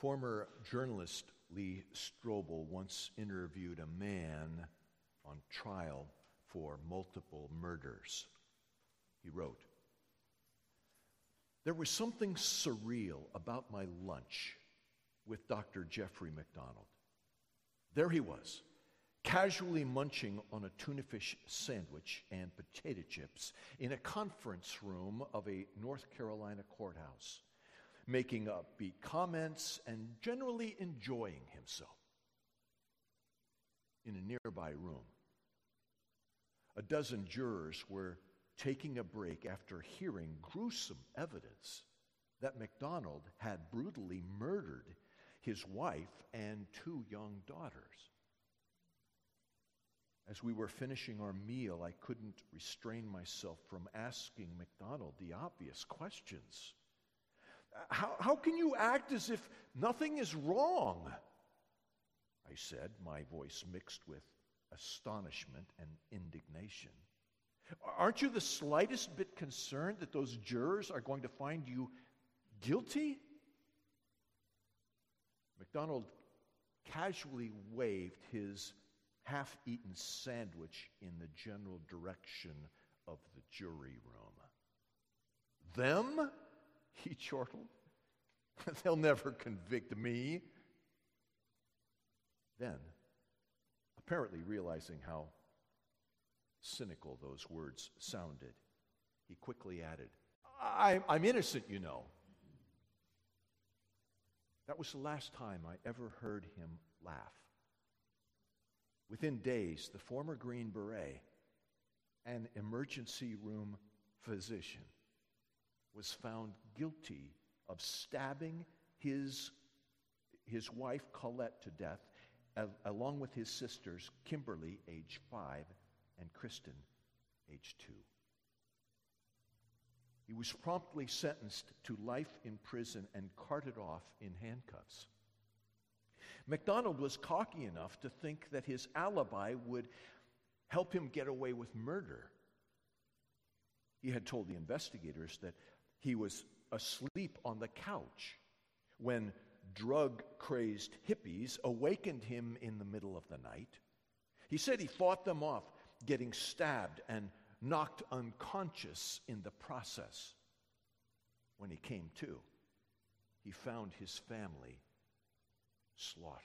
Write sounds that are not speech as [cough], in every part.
Former journalist Lee Strobel once interviewed a man on trial for multiple murders. He wrote, There was something surreal about my lunch with Dr. Jeffrey MacDonald. There he was, casually munching on a tuna fish sandwich and potato chips in a conference room of a North Carolina courthouse making upbeat comments, and generally enjoying himself. In a nearby room, a dozen jurors were taking a break after hearing gruesome evidence that MacDonald had brutally murdered his wife and two young daughters. As we were finishing our meal, I couldn't restrain myself from asking MacDonald the obvious questions. How, how can you act as if nothing is wrong? I said, my voice mixed with astonishment and indignation. Aren't you the slightest bit concerned that those jurors are going to find you guilty? MacDonald casually waved his half eaten sandwich in the general direction of the jury room. Them? [laughs] He chortled. [laughs] They'll never convict me. Then, apparently realizing how cynical those words sounded, he quickly added, I, am innocent, you know. That was the last time I ever heard him laugh. Within days, the former Green Beret, an emergency room physician, was found guilty of stabbing his, his wife Colette to death, along with his sisters, Kimberly, age five, and Kristen, age two. He was promptly sentenced to life in prison and carted off in handcuffs. MacDonald was cocky enough to think that his alibi would help him get away with murder. He had told the investigators that he was asleep on the couch when drug crazed hippies awakened him in the middle of the night. He said he fought them off, getting stabbed and knocked unconscious in the process. When he came to, he found his family slaughtered.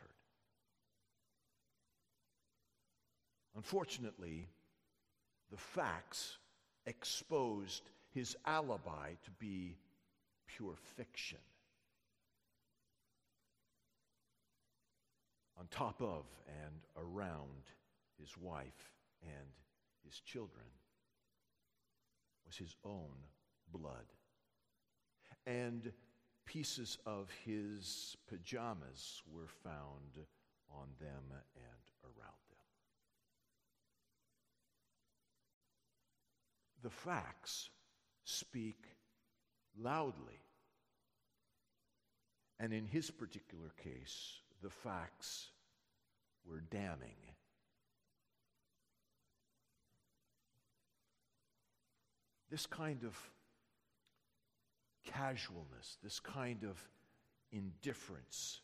Unfortunately, the facts exposed his alibi to be pure fiction. On top of and around his wife and his children was his own blood. And pieces of his pajamas were found on them and around them. the facts speak loudly. And in his particular case, the facts were damning. This kind of casualness, this kind of indifference,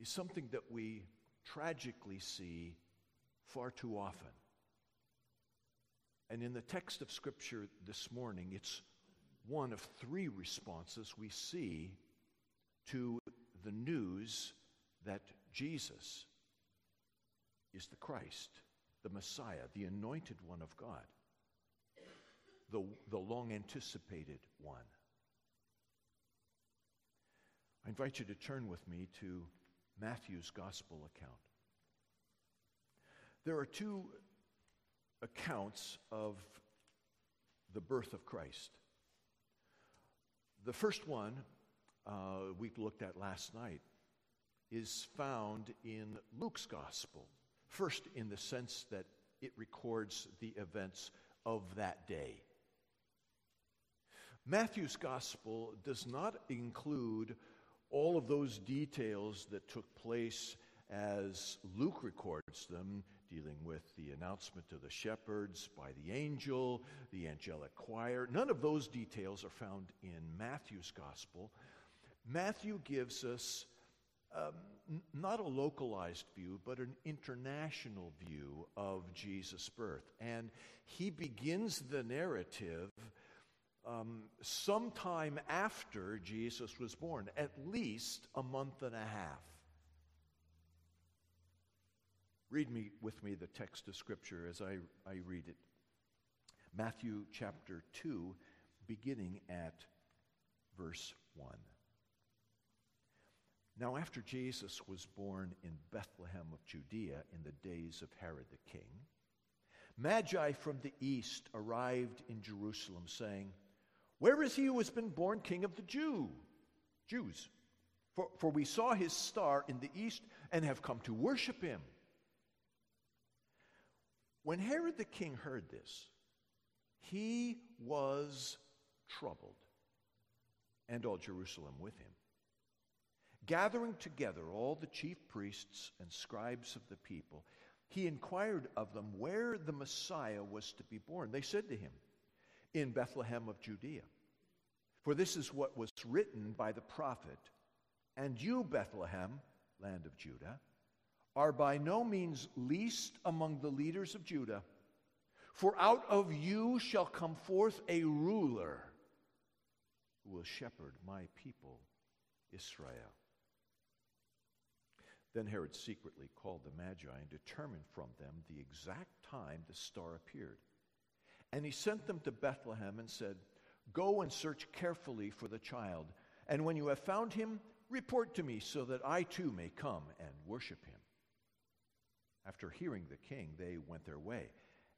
is something that we tragically see far too often. And in the text of Scripture this morning, it's one of three responses we see to the news that Jesus is the Christ, the Messiah, the anointed one of God, the, the long anticipated one. I invite you to turn with me to Matthew's gospel account. There are two accounts of the birth of Christ. The first one uh, we looked at last night is found in Luke's gospel. First, in the sense that it records the events of that day. Matthew's gospel does not include all of those details that took place as Luke records them dealing with the announcement to the shepherds by the angel, the angelic choir. None of those details are found in Matthew's gospel. Matthew gives us um, not a localized view, but an international view of Jesus' birth. And he begins the narrative um, sometime after Jesus was born, at least a month and a half. Read me with me the text of Scripture as I, I read it. Matthew chapter 2, beginning at verse 1. Now, after Jesus was born in Bethlehem of Judea in the days of Herod the king, Magi from the east arrived in Jerusalem, saying, Where is he who has been born king of the Jew? Jews. For, for we saw his star in the east and have come to worship him. When Herod the king heard this, he was troubled, and all Jerusalem with him. Gathering together all the chief priests and scribes of the people, he inquired of them where the Messiah was to be born. They said to him, In Bethlehem of Judea. For this is what was written by the prophet And you, Bethlehem, land of Judah, are by no means least among the leaders of Judah. For out of you shall come forth a ruler who will shepherd my people, Israel. Then Herod secretly called the Magi and determined from them the exact time the star appeared. And he sent them to Bethlehem and said, Go and search carefully for the child, and when you have found him, report to me so that I too may come and worship him. After hearing the king, they went their way.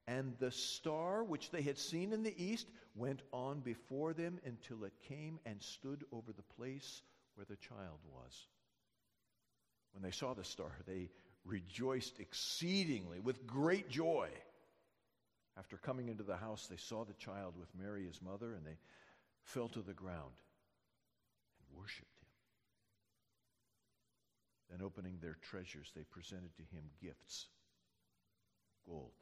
And the star which they had seen in the east went on before them until it came and stood over the place where the child was. When they saw the star, they rejoiced exceedingly with great joy. After coming into the house, they saw the child with Mary, his mother, and they fell to the ground and worshiped. Then, opening their treasures, they presented to him gifts gold,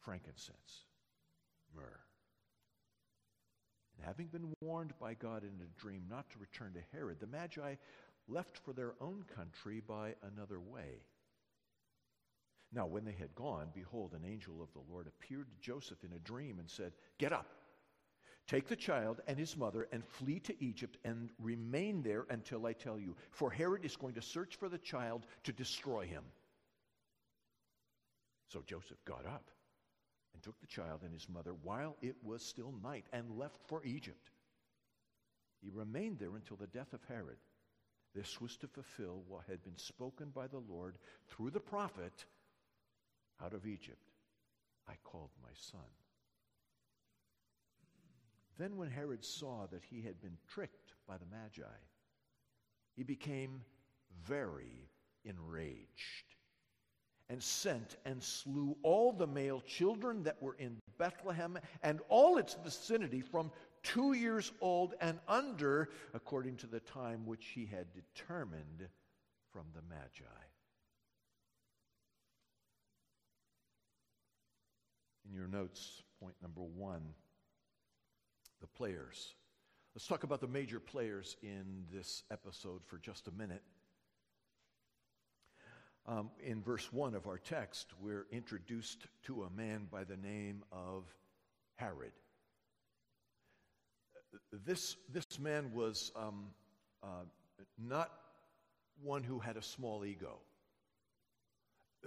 frankincense, myrrh. And having been warned by God in a dream not to return to Herod, the Magi left for their own country by another way. Now, when they had gone, behold, an angel of the Lord appeared to Joseph in a dream and said, Get up, take the child and his mother, and flee to Egypt, and remain there until I tell you. For Herod is going to search for the child to destroy him. So Joseph got up and took the child and his mother while it was still night and left for Egypt. He remained there until the death of Herod. This was to fulfill what had been spoken by the Lord through the prophet out of Egypt. I called my son. Then, when Herod saw that he had been tricked by the Magi, he became very enraged and sent and slew all the male children that were in Bethlehem and all its vicinity from two years old and under, according to the time which he had determined from the Magi. In your notes, point number one the players. Let's talk about the major players in this episode for just a minute. Um, in verse 1 of our text, we're introduced to a man by the name of Herod this, this man was um, uh, not one who had a small ego.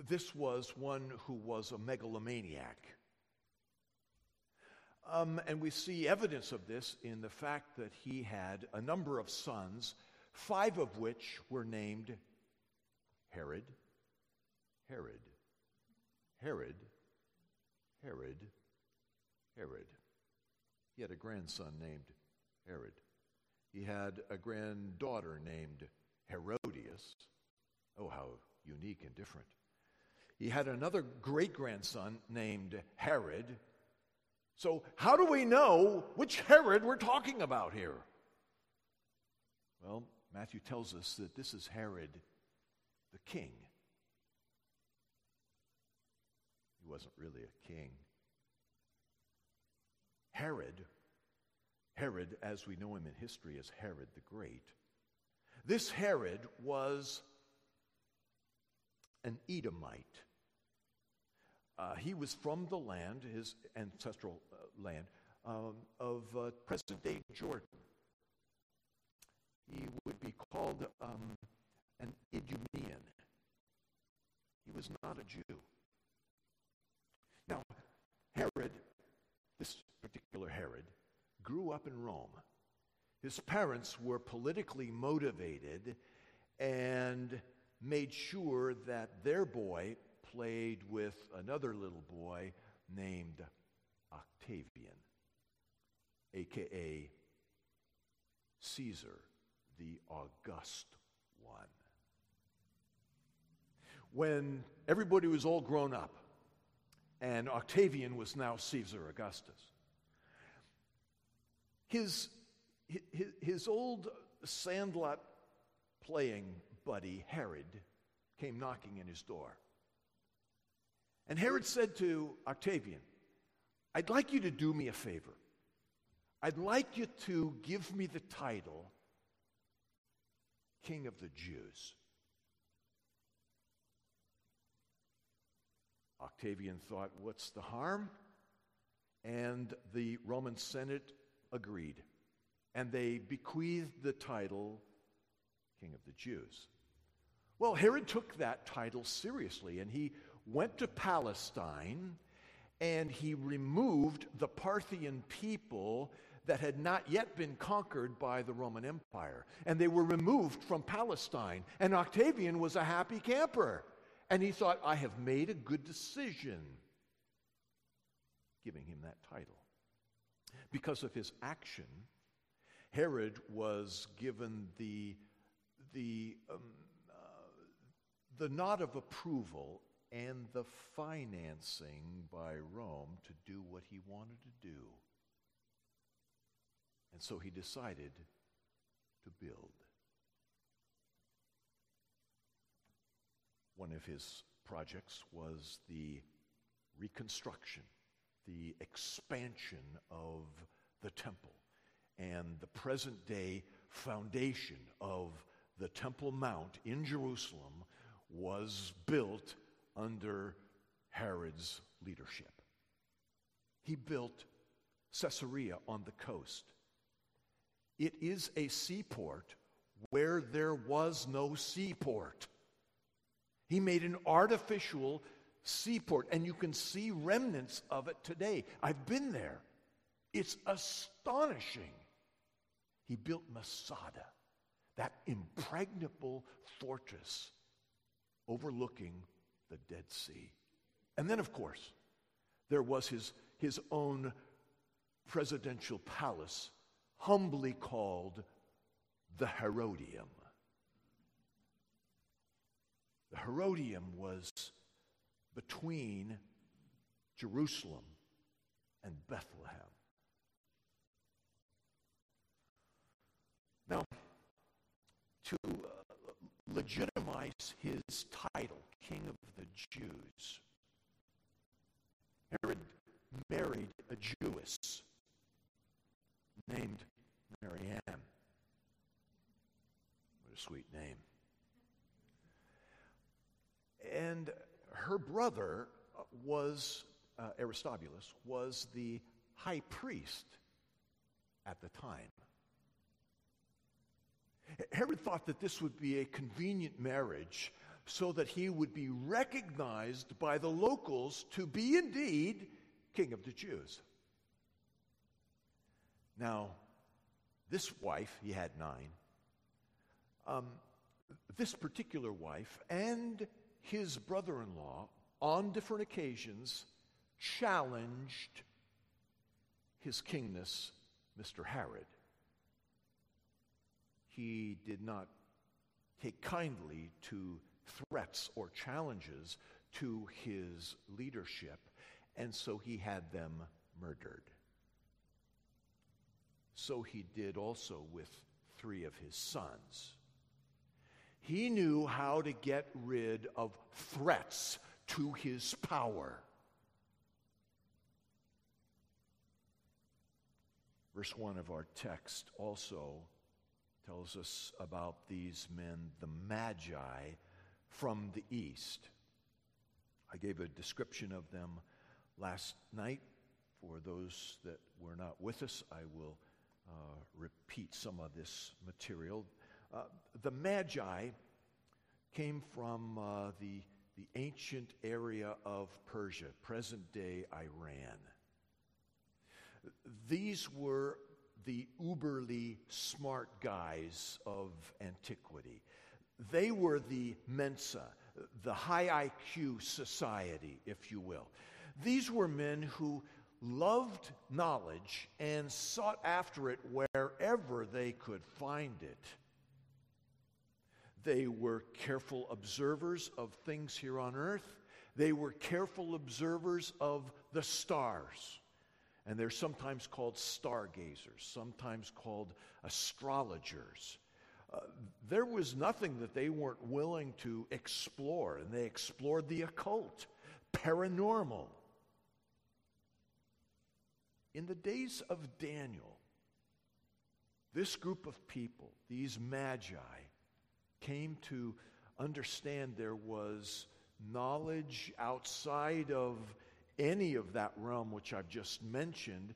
This was one who was a megalomaniac. Um, and we see evidence of this in the fact that he had a number of sons, five of which were named Herod, Herod, Herod, Herod, Herod. He had a grandson named Herod. He had a granddaughter named Herodias. Oh, how unique and different. He had another great grandson named Herod. So, how do we know which Herod we're talking about here? Well, Matthew tells us that this is Herod the king. He wasn't really a king. Herod Herod, as we know him in history is Herod the Great, this Herod was an Edomite. Uh, he was from the land, his ancestral uh, land, um, of uh, present day Jordan. He would be called um, an Idumean. He was not a Jew. Now, Herod, this particular Herod, grew up in Rome. His parents were politically motivated and made sure that their boy played with another little boy named Octavian, aka Caesar, the August one. When everybody was all grown up, and Octavian was now Caesar Augustus, his, his, his old sandlot playing buddy, Herod, came knocking in his door. And Herod said to Octavian, I'd like you to do me a favor. I'd like you to give me the title King of the Jews. Octavian thought, What's the harm? And the Roman Senate agreed. And they bequeathed the title King of the Jews. Well, Herod took that title seriously and he went to Palestine and he removed the Parthian people that had not yet been conquered by the Roman Empire. And they were removed from Palestine. And Octavian was a happy camper. And he thought, I have made a good decision giving him that title. Because of his action, Herod was given the, the, um, uh, the nod of approval and the financing by Rome to do what he wanted to do. And so he decided to build. One of his projects was the reconstruction, the expansion of the temple, and the present day foundation of the Temple Mount in Jerusalem was built under Herod's leadership. He built Caesarea on the coast. It is a seaport where there was no seaport. He made an artificial seaport, and you can see remnants of it today. I've been there. It's astonishing. He built Masada, that impregnable fortress overlooking the Dead Sea. And then, of course, there was his, his own presidential palace, humbly called the Herodium. The Herodium was between Jerusalem and Bethlehem. Now, to uh, legitimize his title, King of the Jews. Herod married a Jewess named Marianne. What a sweet name. And her brother was, uh, Aristobulus, was the high priest at the time. Herod thought that this would be a convenient marriage so that he would be recognized by the locals to be indeed king of the Jews. Now, this wife, he had nine, um, this particular wife and his brother in law, on different occasions, challenged his kingness, Mr. Herod. He did not take kindly to threats or challenges to his leadership, and so he had them murdered. So he did also with three of his sons. He knew how to get rid of threats to his power. Verse 1 of our text also tells us about these men, the Magi from the east. I gave a description of them last night. For those that were not with us, I will uh, repeat some of this material. Uh, the Magi came from uh, the, the ancient area of Persia, present day Iran. These were the uberly smart guys of antiquity. They were the Mensa, the high IQ society, if you will. These were men who loved knowledge and sought after it wherever they could find it. They were careful observers of things here on earth. They were careful observers of the stars. And they're sometimes called stargazers, sometimes called astrologers. Uh, there was nothing that they weren't willing to explore, and they explored the occult, paranormal. In the days of Daniel, this group of people, these magi, came to understand there was knowledge outside of any of that realm which I've just mentioned,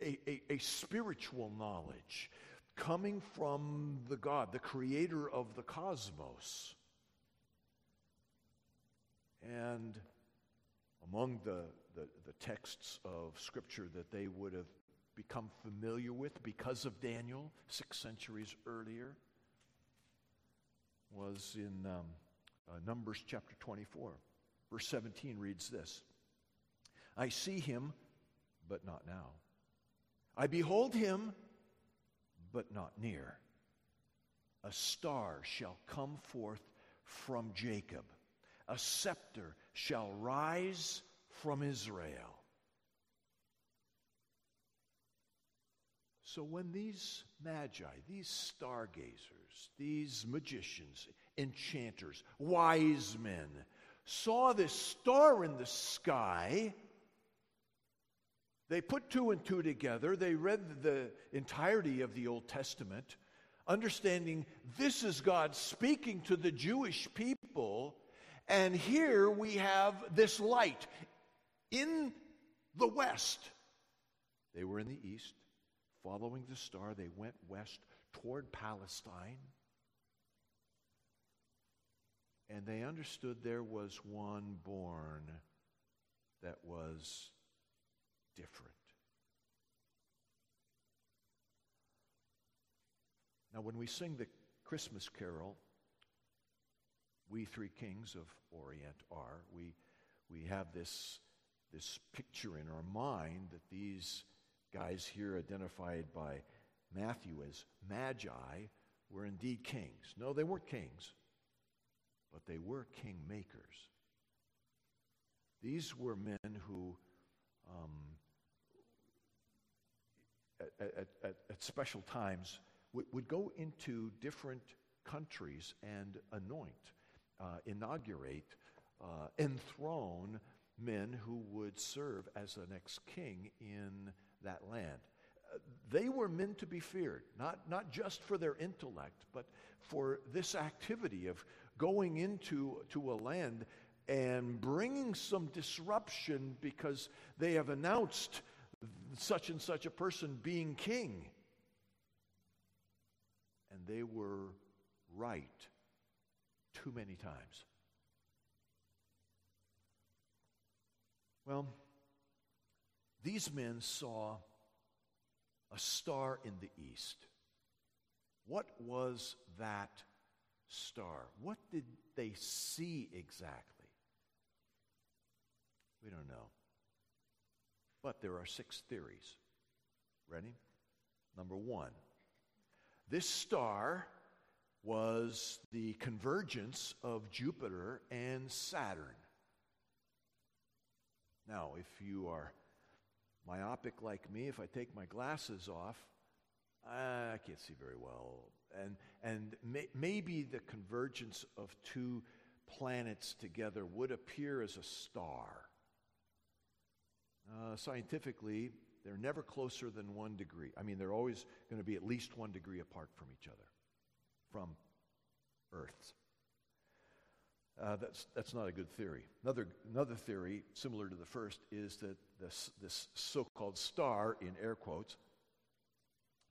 a, a, a, spiritual knowledge coming from the God, the creator of the cosmos. And among the, the, the texts of Scripture that they would have become familiar with because of Daniel, six centuries earlier, was in um, uh, Numbers chapter 24. Verse 17 reads this I see him, but not now. I behold him, but not near. A star shall come forth from Jacob, a scepter shall rise from Israel. So when these magi, these stargazers, these magicians, enchanters, wise men saw this star in the sky, they put two and two together. They read the entirety of the Old Testament, understanding this is God speaking to the Jewish people. And here we have this light in the west. They were in the east, following the star. They went west toward Palestine. And they understood there was one born that was different. Now, when we sing the Christmas carol, We Three Kings of Orient are, we, we have this, this picture in our mind that these guys here identified by Matthew as magi were indeed kings. No, they weren't kings, but they were king makers. These were men who um, at, at, at special times would, would, go into different countries and anoint, uh, inaugurate, uh, enthrone men who would serve as the next king in that land. They were men to be feared, not, not just for their intellect, but for this activity of going into to a land and bringing some disruption because they have announced such and such a person being king. And they were right too many times. Well, these men saw a star in the east. What was that star? What did they see exactly? We don't know. But there are six theories. Ready? Number one this star was the convergence of Jupiter and Saturn. Now, if you are myopic like me, if I take my glasses off, I can't see very well. And, and may, maybe the convergence of two planets together would appear as a star. Uh, scientifically, they're never closer than one degree. I mean, they're always going to be at least one degree apart from each other, from Earth's. Uh, that's, that's not a good theory. Another, another theory, similar to the first, is that this, this so called star, in air quotes,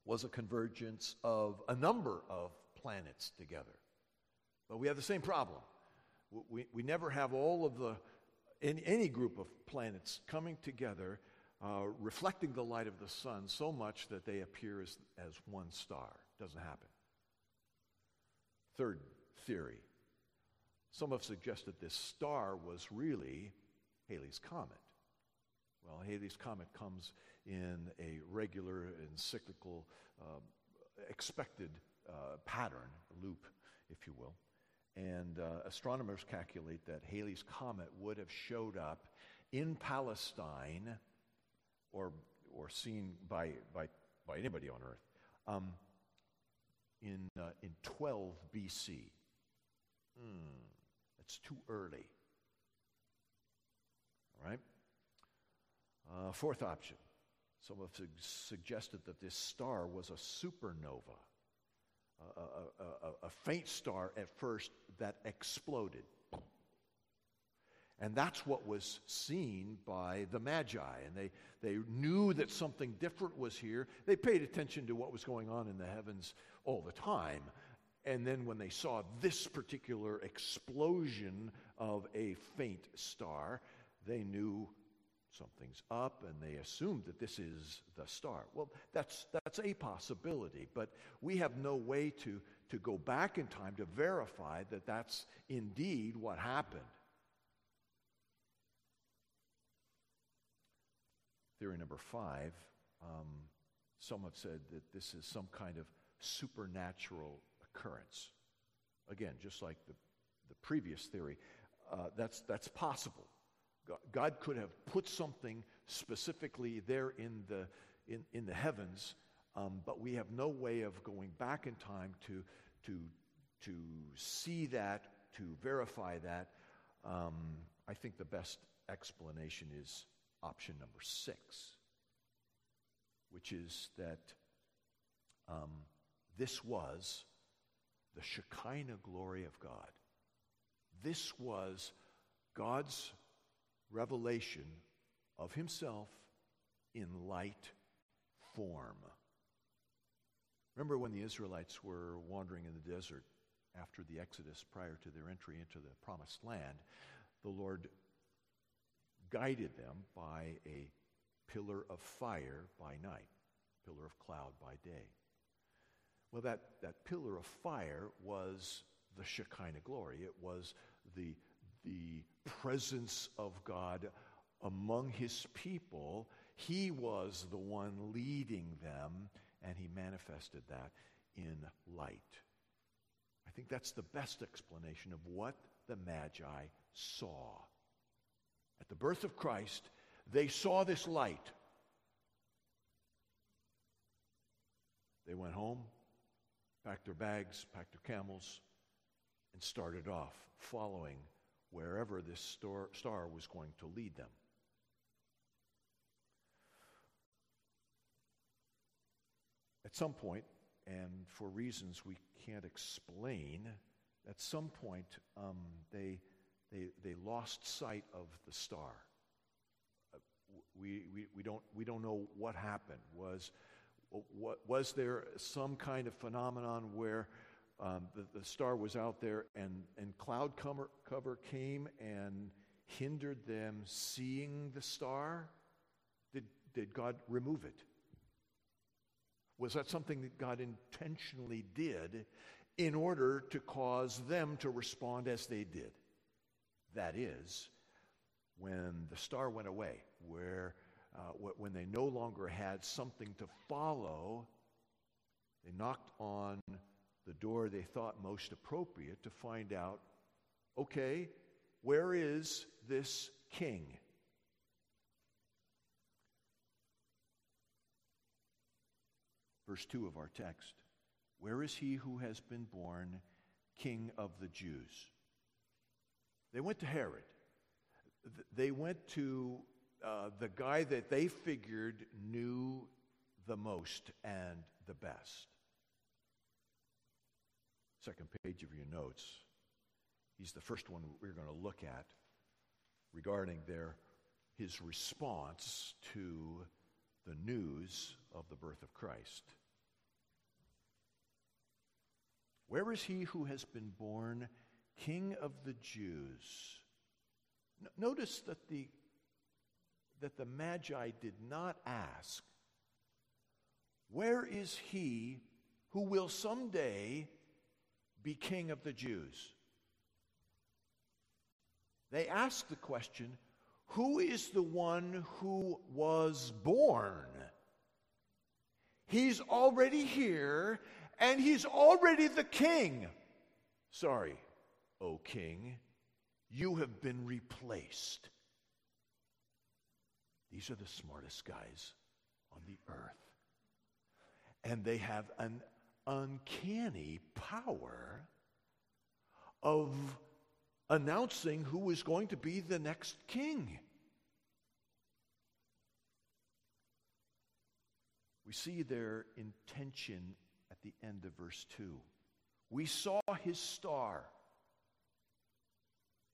was a convergence of a number of planets together. But we have the same problem. We, we never have all of the, in any group of planets coming together, uh, reflecting the light of the sun so much that they appear as, as one star. Doesn't happen. Third theory some have suggested this star was really Halley's Comet. Well, Halley's Comet comes in a regular and cyclical, uh, expected uh, pattern, loop, if you will. And uh, astronomers calculate that Halley's Comet would have showed up in Palestine or, or seen by, by, by anybody on Earth um, in, uh, in 12 BC. Hmm. It's too early. All right? Uh, fourth option. Some have su- suggested that this star was a supernova, a, a, a, faint star at first that exploded. And that's what was seen by the Magi. And they, they knew that something different was here. They paid attention to what was going on in the heavens all the time. And then when they saw this particular explosion of a faint star, they knew something's up and they assume that this is the star. Well, that's, that's a possibility, but we have no way to, to go back in time to verify that that's indeed what happened. Theory number five um, some have said that this is some kind of supernatural occurrence. Again, just like the, the previous theory, uh, that's, that's possible. God, could have put something specifically there in the, in, in the heavens, um, but we have no way of going back in time to, to, to see that, to verify that. Um, I think the best explanation is option number six, which is that um, this was the Shekinah glory of God. This was God's revelation of himself in light form. Remember when the Israelites were wandering in the desert after the Exodus, prior to their entry into the promised land, the Lord guided them by a pillar of fire by night, pillar of cloud by day. Well, that, that pillar of fire was the Shekinah glory. It was the, the presence of God among his people. He was the one leading them, and he manifested that in light. I think that's the best explanation of what the Magi saw. At the birth of Christ, they saw this light. They went home, packed their bags, packed their camels, and started off following wherever this star, star was going to lead them. At some point, and for reasons we can't explain, at some point um, they, they, they lost sight of the star. Uh, we, we, we, don't, we don't know what happened. Was what, was there some kind of phenomenon where um, the, the, star was out there and, and cloud cover, cover came and hindered them seeing the star? Did, did God remove it? Was that something that God intentionally did in order to cause them to respond as they did? That is, when the star went away, where uh, when they no longer had something to follow, they knocked on the door they thought most appropriate to find out okay, where is this king? Verse 2 of our text Where is he who has been born king of the Jews? They went to Herod. They went to uh, the guy that they figured knew the most and the best. Second page of your notes. He's the first one we're going to look at regarding their his response to the news of the birth of Christ. Where is he who has been born King of the Jews? Notice that the, that the Magi did not ask, Where is he who will someday be King of the Jews? They ask the question, Who is the one who was born? He's already here and he's already the king. Sorry, O king, you have been replaced. These are the smartest guys on the earth. And they have an uncanny power of announcing who is going to be the next king. We see their intention at the end of verse 2. We saw his star.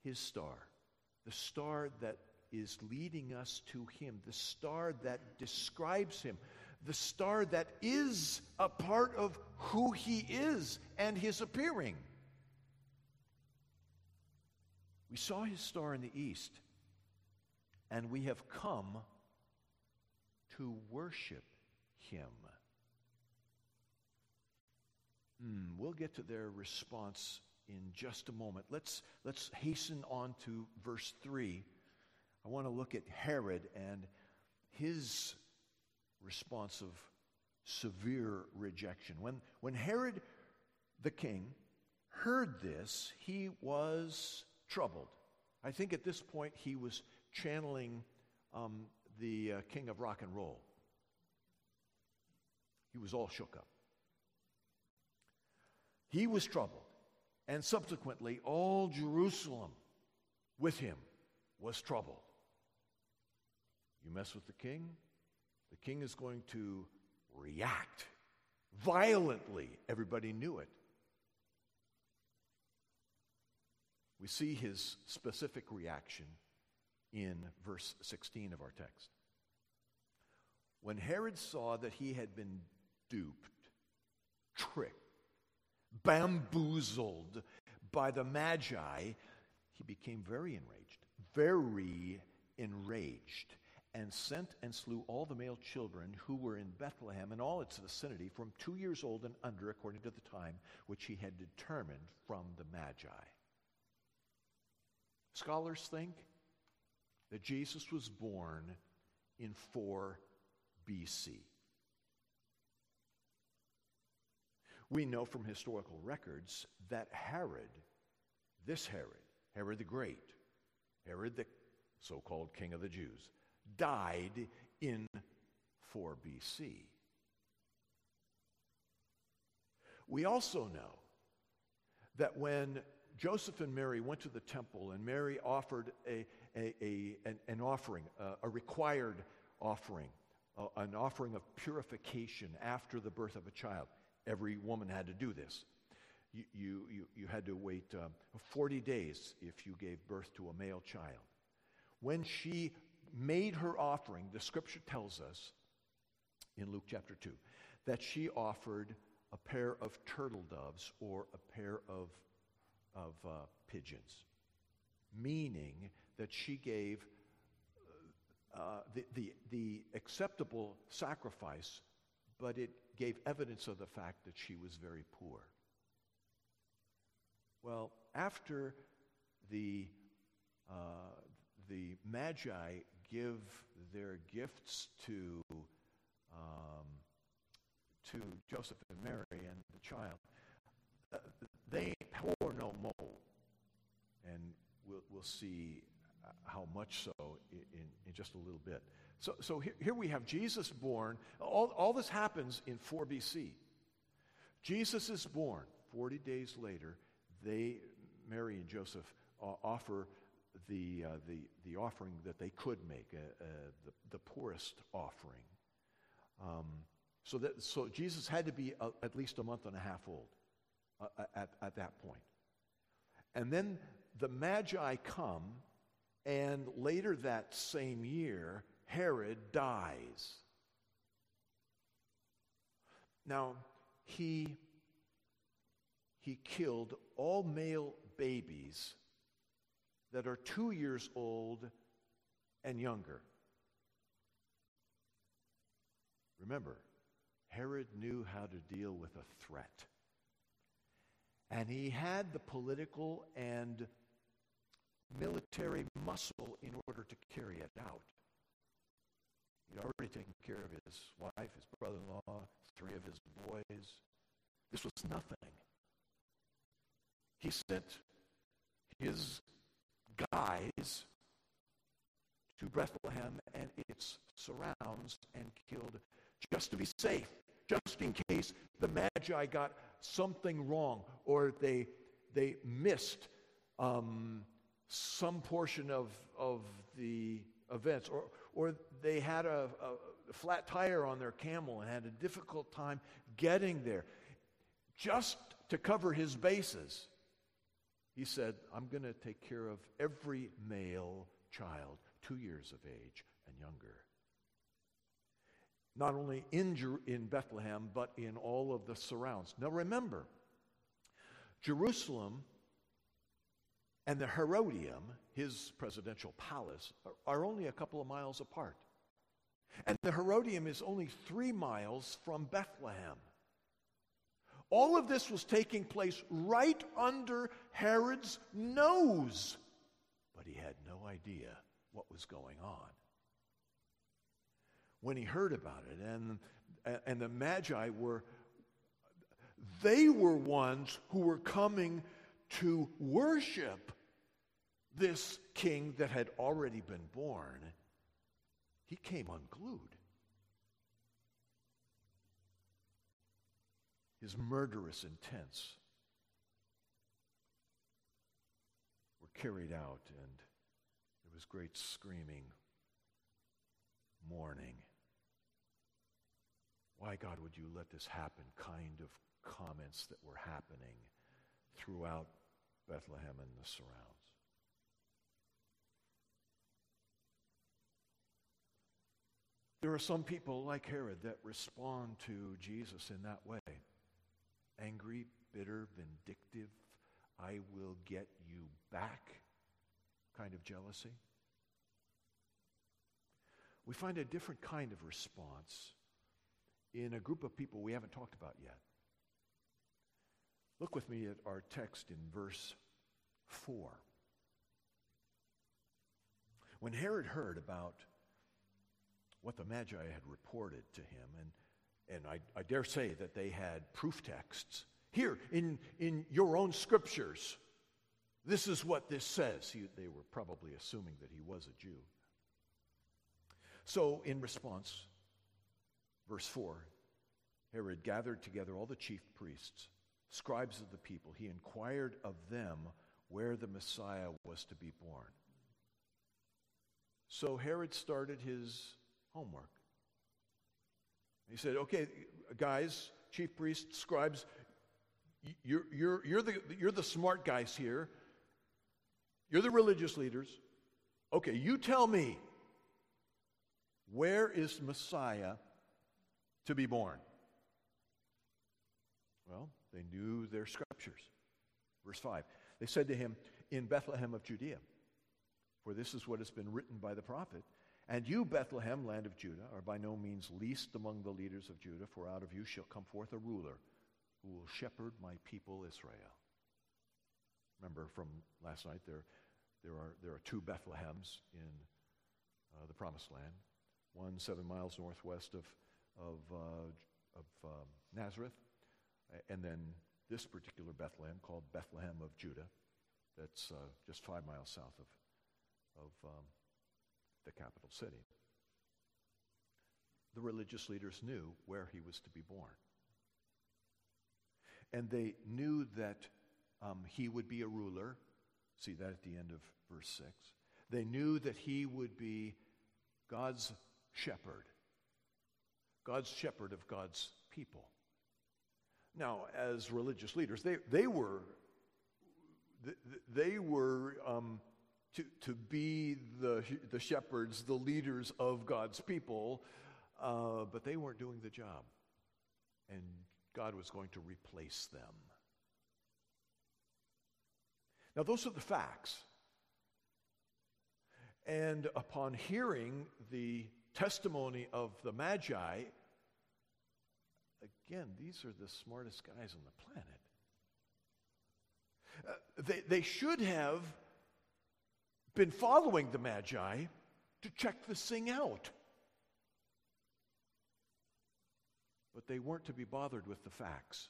His star. The star that is leading us to him, the star that describes him, the star that is a part of who he is and his appearing. We saw his star in the east, and we have come to worship him. Mm, we'll get to their response in just a moment. Let's, let's hasten on to verse 3. I want to look at Herod and his response of severe rejection. When, when Herod the king heard this, he was troubled. I think at this point he was channeling um, the uh, king of rock and roll. He was all shook up. He was troubled, and subsequently, all Jerusalem with him was troubled. You mess with the king, the king is going to react violently. Everybody knew it. We see his specific reaction in verse 16 of our text. When Herod saw that he had been duped, tricked, bamboozled by the Magi, he became very enraged, very enraged, and sent and slew all the male children who were in Bethlehem and all its vicinity from two years old and under, according to the time which he had determined from the Magi. Scholars think that Jesus was born in 4 BC. We know from historical records that Herod, this Herod, Herod the Great, Herod the so called King of the Jews, died in 4 BC. We also know that when Joseph and Mary went to the temple and Mary offered a, a, a an, an, offering, a required offering, an offering of purification after the birth of a child. Every woman had to do this. You, you, you, you had to wait uh, 40 days if you gave birth to a male child. When she made her offering, the scripture tells us in Luke chapter 2 that she offered a pair of turtle doves or a pair of, of uh, pigeons, meaning that she gave uh, the, the, the acceptable sacrifice, but it gave evidence of the fact that she was very poor. Well, after the, uh, the Magi give their gifts to, um, to Joseph and Mary and the child, uh, they poor no more. And we'll, we'll see how much so in, in just a little bit. So, so here, here we have Jesus born. All, all this happens in 4 BC. Jesus is born. 40 days later, they, Mary and Joseph, uh, offer the, uh, the, the offering that they could make, uh, uh, the, the poorest offering. Um, so, that, so Jesus had to be a, at least a month and a half old uh, at, at that point. And then the Magi come, and later that same year, Herod dies. Now, he, he killed all male babies that are two years old and younger. Remember, Herod knew how to deal with a threat. And he had the political and military muscle in order to carry it out. He'd already taken care of his wife, his brother in law, three of his boys. This was nothing. He sent his guys to Bethlehem and its surrounds and killed just to be safe, just in case the Magi got something wrong or they, they missed um, some portion of, of the events or, or they had a, a flat tire on their camel and had a difficult time getting there. Just to cover his bases, he said, I'm going to take care of every male child, two years of age and younger not only in, Jer- in Bethlehem, but in all of the surrounds. Now remember, Jerusalem and the Herodium, his presidential palace, are, are only a couple of miles apart. And the Herodium is only three miles from Bethlehem. All of this was taking place right under Herod's nose, but he had no idea what was going on when he heard about it. And, and the Magi were, they were ones who were coming to worship this king that had already been born. He came unglued. His murderous intents were carried out, and there was great screaming, mourning. Why, God, would you let this happen? Kind of comments that were happening throughout Bethlehem and the surrounds. There are some people like Herod that respond to Jesus in that way angry, bitter, vindictive, I will get you back kind of jealousy. We find a different kind of response in a group of people we haven't talked about yet. Look with me at our text in verse 4. When Herod heard about what the Magi had reported to him, and, and I, I dare say that they had proof texts, here in, in your own scriptures, this is what this says. He, they were probably assuming that he was a Jew. So, in response, Verse 4 Herod gathered together all the chief priests, scribes of the people. He inquired of them where the Messiah was to be born. So Herod started his homework. He said, Okay, guys, chief priests, scribes, you're, you're, you're, the, you're the smart guys here. You're the religious leaders. Okay, you tell me, where is Messiah to be born? Well, they knew their scriptures. Verse 5 They said to him, In Bethlehem of Judea, for this is what has been written by the prophet. And you, Bethlehem, land of Judah, are by no means least among the leaders of Judah, for out of you shall come forth a ruler who will shepherd my people Israel. Remember from last night, there, there, are, there are two Bethlehems in uh, the promised land, one seven miles northwest of of, uh, of um, Nazareth, and then this particular Bethlehem called Bethlehem of Judah, that's uh, just five miles south of, of um, the capital city. The religious leaders knew where he was to be born. And they knew that um, he would be a ruler See that at the end of verse 6. They knew that he would be God's shepherd, God's shepherd of God's people. Now, as religious leaders, they, they were, they were um, to, to be the, the shepherds, the leaders of God's people, uh, but they weren't doing the job. And God was going to replace them. Now, those are the facts. And upon hearing the testimony of the Magi, again, these are the smartest guys on the planet. Uh, they, they should have been following the Magi to check this thing out. But they weren't to be bothered with the facts.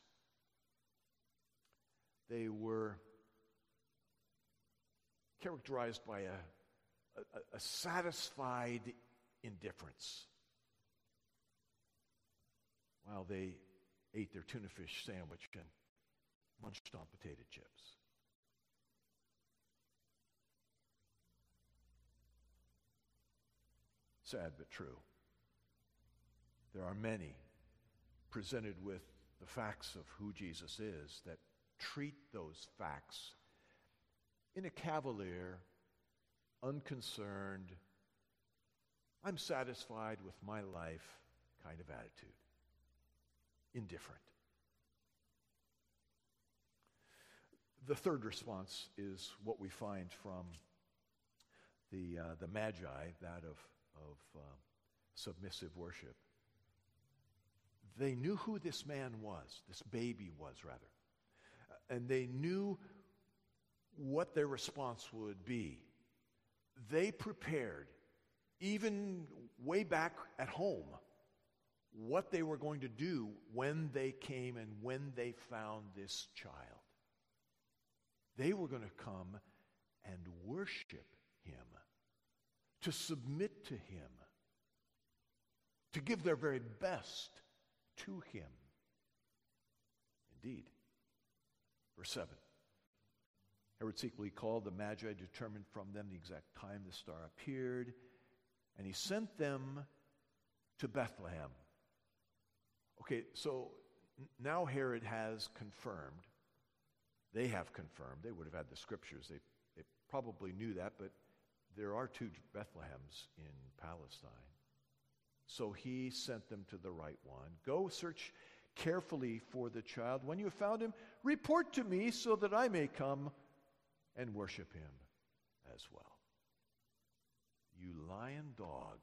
They were characterized by a a, a satisfied indifference while they ate their tuna fish sandwich and munched on potato chips. Sad but true. There are many presented with the facts of who Jesus is that treat those facts in a cavalier, unconcerned, I'm satisfied with my life kind of attitude. Indifferent. The third response is what we find from the, uh, the Magi, that of, of uh, submissive worship. They knew who this man was, this baby was, rather. And they knew what their response would be they prepared, even way back at home, what they were going to do when they came and when they found this child. They were going to come and worship him, to submit to him, to give their very best to him. Indeed. Verse 7. Herod secretly called the Magi, determined from them the exact time the star appeared, and he sent them to Bethlehem. Okay, so now Herod has confirmed. They have confirmed. They would have had the scriptures. They, they probably knew that, but there are two Bethlehems in Palestine. So he sent them to the right one. Go search carefully for the child. When you have found him, report to me so that I may come and worship him as well. You lion dog.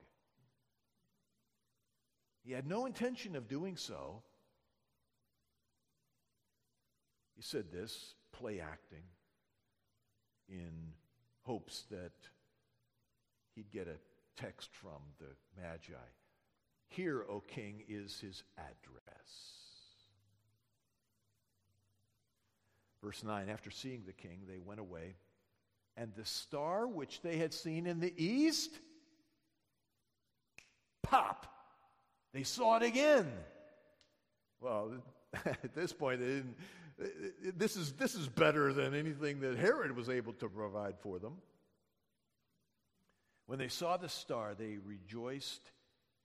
He had no intention of doing so. He said this, play acting, in hopes that he'd get a text from the Magi. Here, O king, is his address. Verse 9 After seeing the king, they went away, and the star which they had seen in the east, pop, they saw it again. Well, [laughs] at this point, they didn't, this, is, this is better than anything that Herod was able to provide for them. When they saw the star, they rejoiced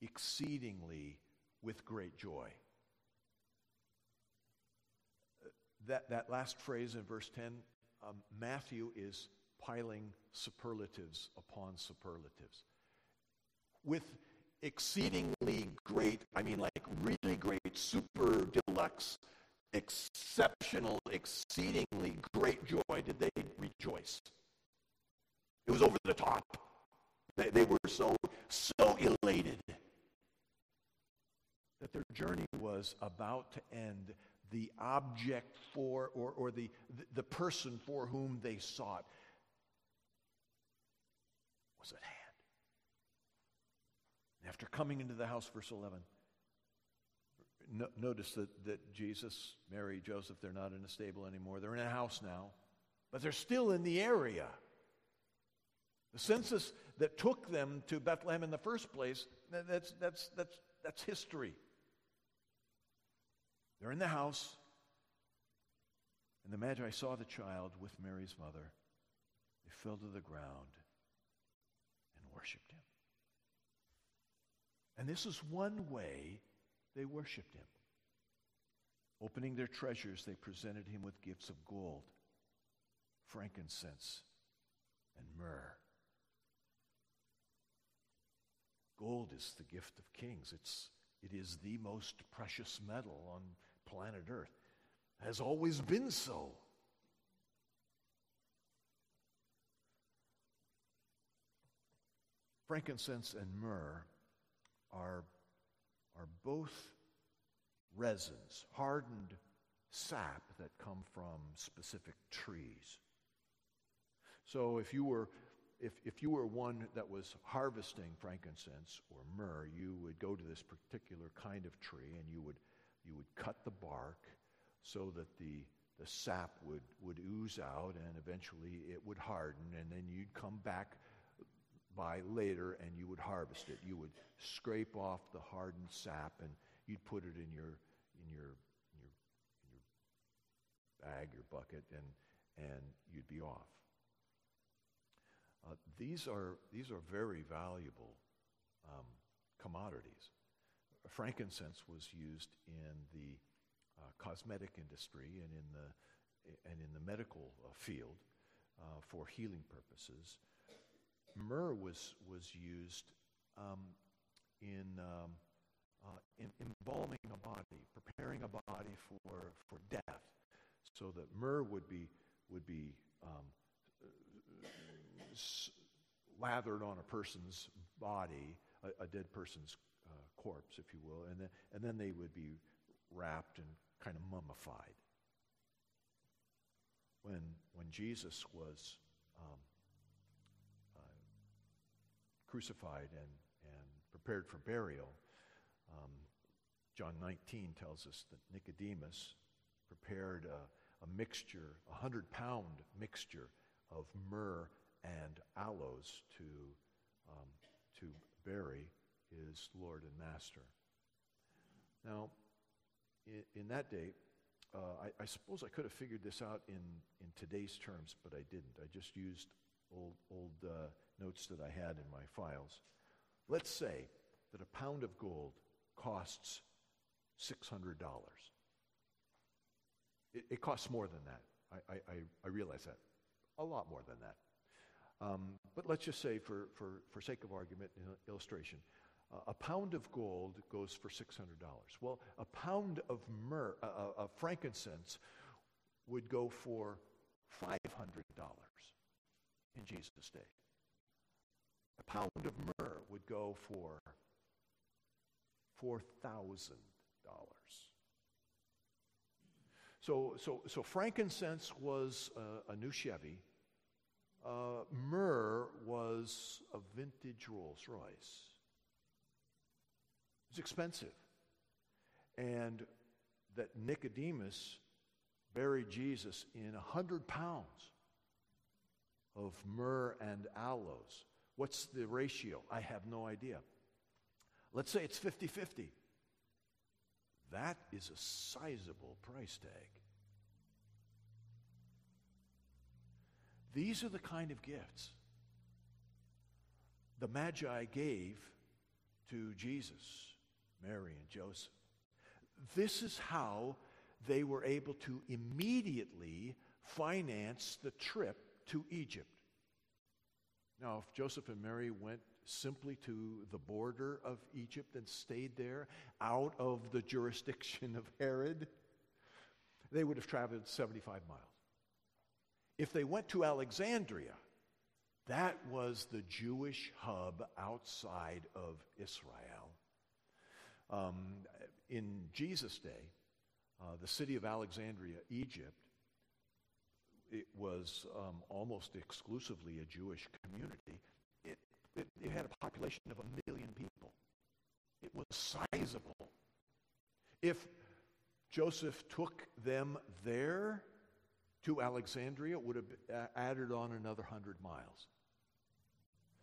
exceedingly with great joy. that, that last phrase in verse 10, um, Matthew is piling superlatives upon superlatives. With exceedingly great, I mean, like really great, super deluxe, exceptional, exceedingly great joy did they rejoice. It was over the top. They, they were so, so elated that their journey was about to end the object for, or, or the, the person for whom they sought was at hand. After coming into the house, verse 11, no, notice that, that Jesus, Mary, Joseph, they're not in a stable anymore. They're in a house now, but they're still in the area. The census that took them to Bethlehem in the first place, that's, that's, that's, that's history. They're in the house, and the Magi saw the child with Mary's mother, they fell to the ground and worshiped him. And this is one way they worshiped him. Opening their treasures, they presented him with gifts of gold, frankincense, and myrrh. Gold is the gift of kings. It's, it is the most precious metal on planet Earth. Has always been so. Frankincense and myrrh are, are both resins, hardened sap that come from specific trees. So if you were if, if you were one that was harvesting frankincense or myrrh, you would go to this particular kind of tree and you would, you would cut the bark so that the, the sap would, would ooze out and eventually it would harden, and then you'd come back by later and you would harvest it. You would scrape off the hardened sap and you'd put it in your, in your, in your, in your bag, your bucket, and, and you'd be off. Uh, these, are, these are very valuable um, commodities. Frankincense was used in the uh, cosmetic industry and in the, and in the medical uh, field uh, for healing purposes. Myrrh was, was used um, in, um, uh, in embalming a body, preparing a body for, for death, so that myrrh would be, would be um, lathered on a person's body, a, a dead person's uh, corpse, if you will, and then, and then they would be wrapped and kind of mummified. When, when Jesus was um, uh, crucified and, and prepared for burial, um, John 19 tells us that Nicodemus prepared a, a mixture, a hundred pound mixture of myrrh and aloes to, um, to bury his Lord and Master. Now, in, in that day, uh, I, I, suppose I could have figured this out in, in today's terms, but I didn't. I just used old, old uh, notes that I had in my files. Let's say that a pound of gold costs $600. It, it costs more than that. I, I, I realize that. A lot more than that. Um, but let's just say, for, for, for sake of argument and illustration, uh, a pound of gold goes for $600. Well, a pound of myrrh, uh, frankincense would go for $500 in Jesus' day. A pound of myrrh would go for $4,000. So, so, so frankincense was uh, a new Chevy uh, myrrh was a vintage Rolls Royce. It's expensive. And that Nicodemus buried Jesus in a hundred pounds of myrrh and aloes. What's the ratio? I have no idea. Let's say it's 50 50. That is a sizable price tag. These are the kind of gifts the Magi gave to Jesus, Mary, and Joseph. This is how they were able to immediately finance the trip to Egypt. Now, if Joseph and Mary went simply to the border of Egypt and stayed there out of the jurisdiction of Herod, they would have traveled 75 miles. If they went to Alexandria, that was the Jewish hub outside of Israel. Um, in Jesus' day, uh, the city of Alexandria, Egypt, it was um, almost exclusively a Jewish community. It, it, it had a population of a million people. It was sizable. If Joseph took them there, to Alexandria would have uh, added on another 100 miles.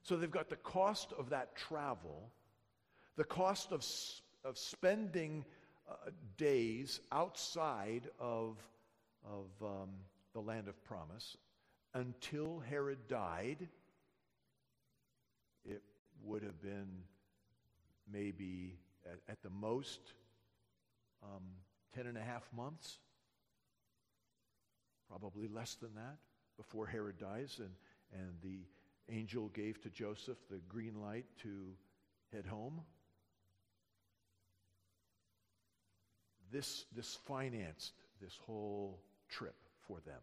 So they've got the cost of that travel, the cost of, of spending uh, days outside of, of um, the land of promise, until Herod died, it would have been maybe at, at the most um, 10 and a half months, probably less than that, before Herod dies and, and the angel gave to Joseph the green light to head home. This, this financed this whole trip for them.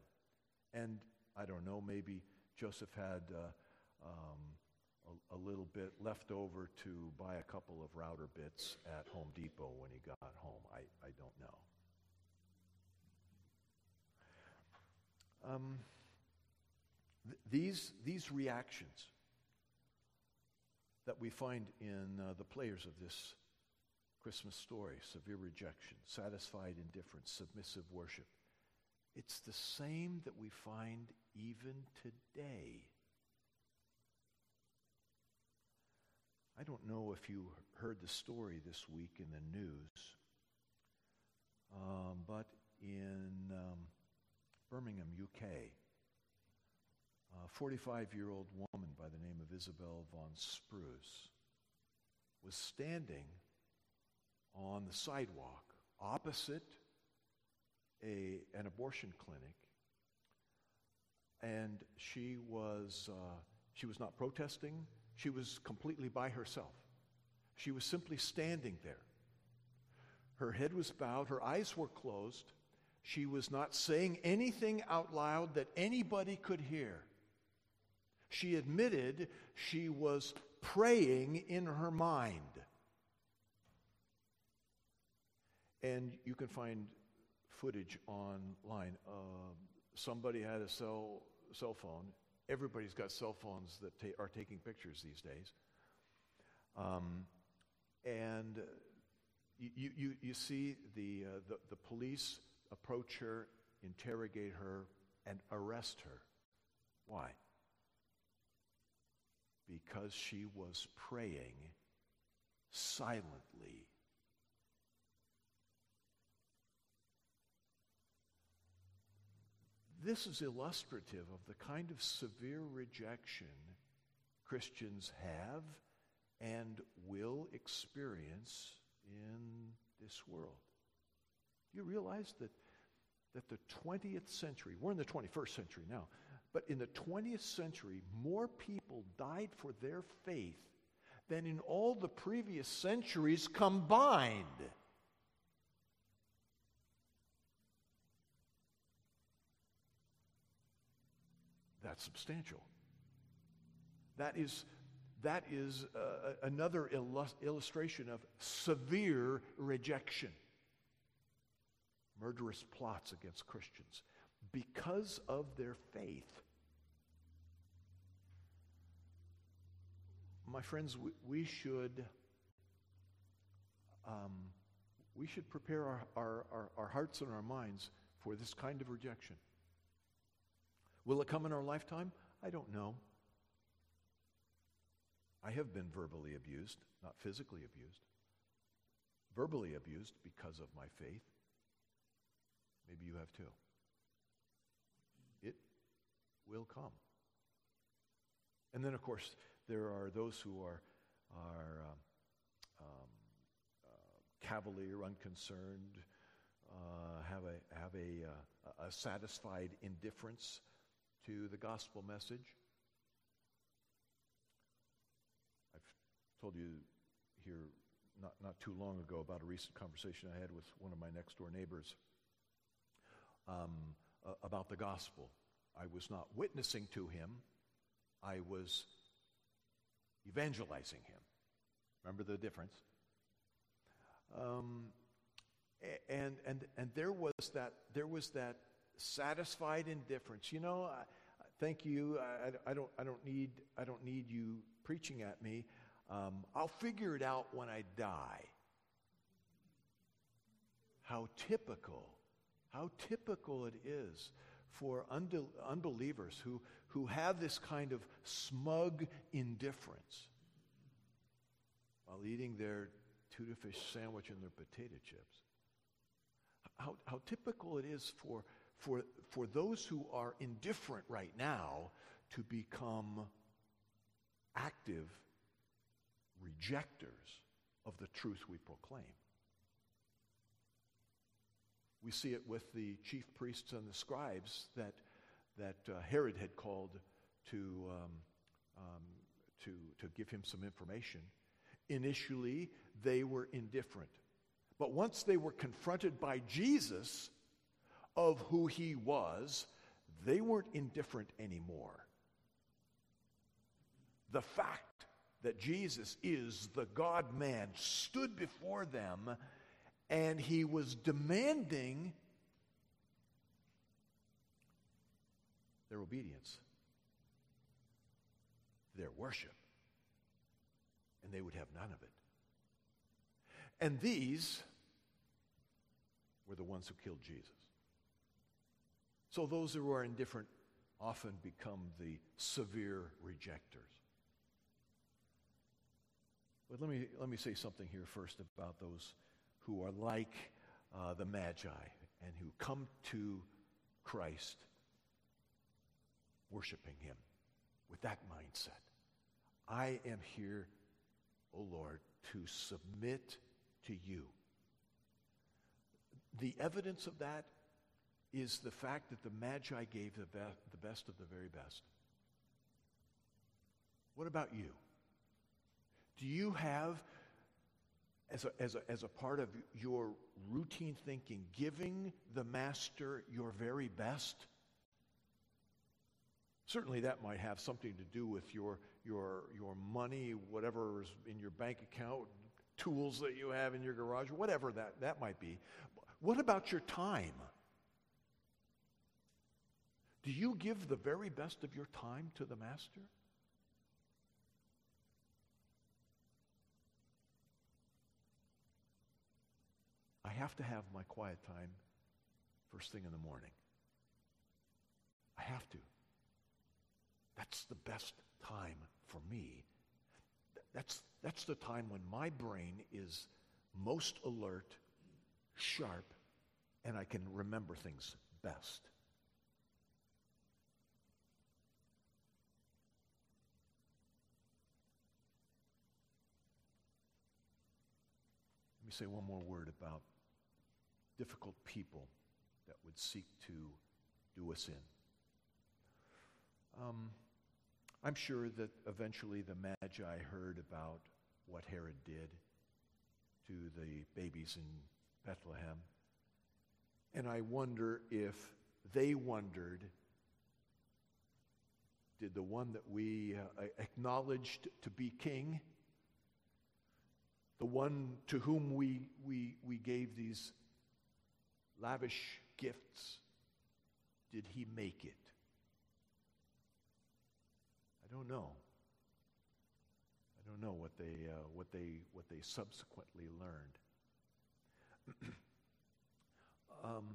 And I don't know, maybe Joseph had uh, um, a, a, little bit left over to buy a couple of router bits at Home Depot when he got home. I, I don't know. Um, th- these, these reactions that we find in uh, the players of this Christmas story severe rejection, satisfied indifference, submissive worship it's the same that we find even today. I don't know if you heard the story this week in the news, um, but in um, Birmingham, UK, a 45 year old woman by the name of Isabel Vaughan-Spruce was standing on the sidewalk opposite a, an abortion clinic, and she was, uh, she was not protesting. She was completely by herself. She was simply standing there. Her head was bowed, her eyes were closed. She was not saying anything out loud that anybody could hear. She admitted she was praying in her mind. And you can find footage online. Uh, somebody had a cell, cell phone. Everybody's got cell phones that ta- are taking pictures these days. Um, and you, you, you see the, uh, the, the police approach her, interrogate her, and arrest her. Why? Because she was praying silently This is illustrative of the kind of severe rejection Christians have and will experience in this world. Do you realize that, that the 20th century, we're in the 21st century now, but in the 20th century, more people died for their faith than in all the previous centuries combined? That's substantial. That is, that is uh, another illustration of severe rejection. Murderous plots against Christians because of their faith. My friends, we, we should um, we should prepare our, our, our, our hearts and our minds for this kind of rejection. Will it come in our lifetime? I don't know. I have been verbally abused, not physically abused. Verbally abused because of my faith. Maybe you have too. It will come. And then, of course, there are those who are, are um, um, uh, cavalier, unconcerned, uh, have, a, have a, uh, a satisfied indifference to the gospel message. I've told you here not, not too long ago about a recent conversation I had with one of my next door neighbors um, about the gospel. I was not witnessing to him, I was evangelizing him. Remember the difference? Um, and, and, and there, was that, there was that satisfied indifference. You know, I, thank you. I, I, don't, I, don't need, I don't need you preaching at me. Um, I'll figure it out when I die. How typical, how typical it is for unbelievers who, who have this kind of smug indifference while eating their tuna fish sandwich and their potato chips. How, how typical it is for for, for those who are indifferent right now to become active rejectors of the truth we proclaim. We see it with the chief priests and the scribes that, that uh, Herod had called to, um, um, to, to give him some information. Initially, they were indifferent. But once they were confronted by Jesus of who he was, they weren't indifferent anymore. The fact that Jesus is the God man stood before them and he was demanding their obedience, their worship, and they would have none of it. And these were the ones who killed Jesus. So those who are indifferent often become the severe rejectors. But let me, let me say something here first about those who are like uh, the Magi and who come to Christ worshiping Him with that mindset. I am here, O Lord, to submit to you. The evidence of that is the fact that the Magi gave the, be- the best of the very best. What about you? Do you have, as a, as, a, as a part of your routine thinking, giving the Master your very best? Certainly, that might have something to do with your, your, your money, whatever is in your bank account, tools that you have in your garage, whatever that, that might be. What about your time? Do you give the very best of your time to the Master? Have to have my quiet time first thing in the morning. I have to. That's the best time for me. That's, that's the time when my brain is most alert, sharp, and I can remember things best. Let me say one more word about difficult people that would seek to do us in. Um, I'm sure that eventually the Magi heard about what Herod did to the babies in Bethlehem. And I wonder if they wondered did the one that we uh, acknowledged to be king, the one to whom we, we, we gave these lavish gifts, did he make it? I don't know. I don't know what they, uh, what they, what they subsequently learned. [clears throat] um,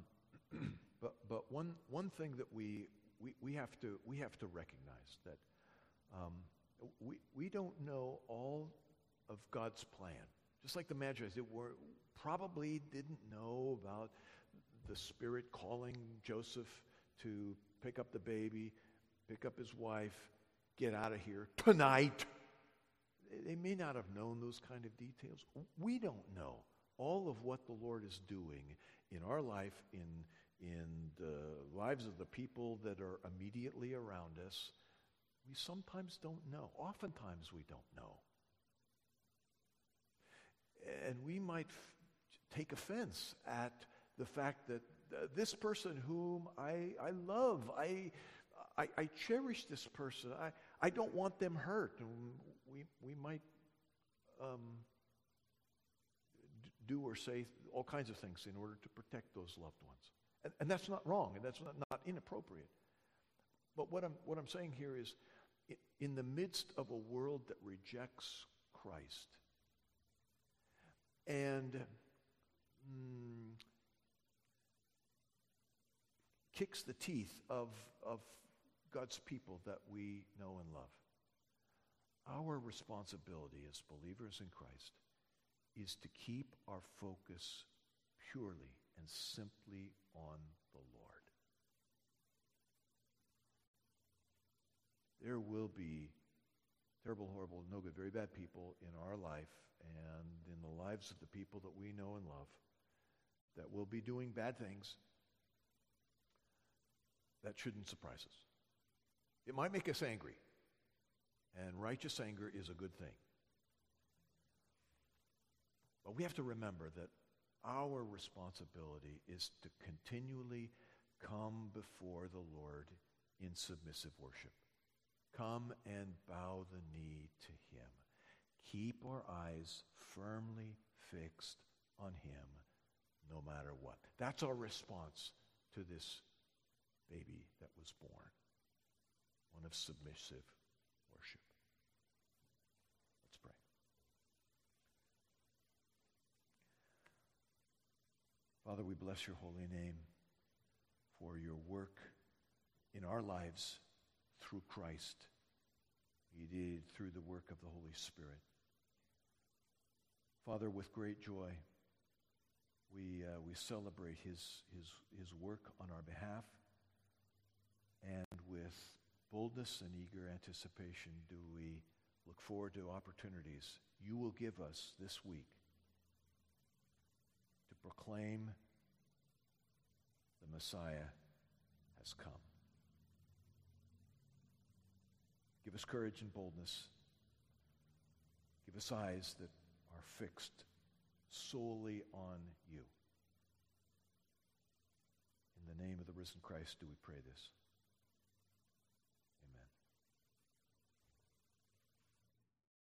[clears throat] but but one, one thing that we, we, we, have to, we have to recognize that um, we, we don't know all of God's plan. Just like the Magi, they were, probably didn't know about the Spirit calling Joseph to pick up the baby, pick up his wife, get out of here tonight. They may not have known those kind of details. We don't know all of what the Lord is doing in our life, in, in the lives of the people that are immediately around us. We sometimes don't know. Oftentimes we don't know. And we might f- take offense at the fact that uh, this person whom I, I love, I, I, I, cherish this person, I, I don't want them hurt. We, we might um, do or say all kinds of things in order to protect those loved ones. And, and that's not wrong, and that's not, not inappropriate. But what I'm, what I'm saying here is in the midst of a world that rejects Christ and mm, kicks the teeth of, of God's people that we know and love. Our responsibility as believers in Christ is to keep our focus purely and simply on the Lord. There will be terrible, horrible, no good, very bad people in our life and in the lives of the people that we know and love that will be doing bad things that shouldn't surprise us. It might make us angry, and righteous anger is a good thing. But we have to remember that our responsibility is to continually come before the Lord in submissive worship. Come and bow the knee to Him. Keep our eyes firmly fixed on Him no matter what. That's our response to this baby that was born one of submissive worship. Let's pray. Father, we bless your holy name for your work in our lives through Christ. You did through the work of the Holy Spirit. Father, with great joy, we, uh, we celebrate his, his, his work on our behalf. With boldness and eager anticipation do we look forward to opportunities you will give us this week to proclaim the Messiah has come. Give us courage and boldness. Give us eyes that are fixed solely on you. In the name of the risen Christ do we pray this.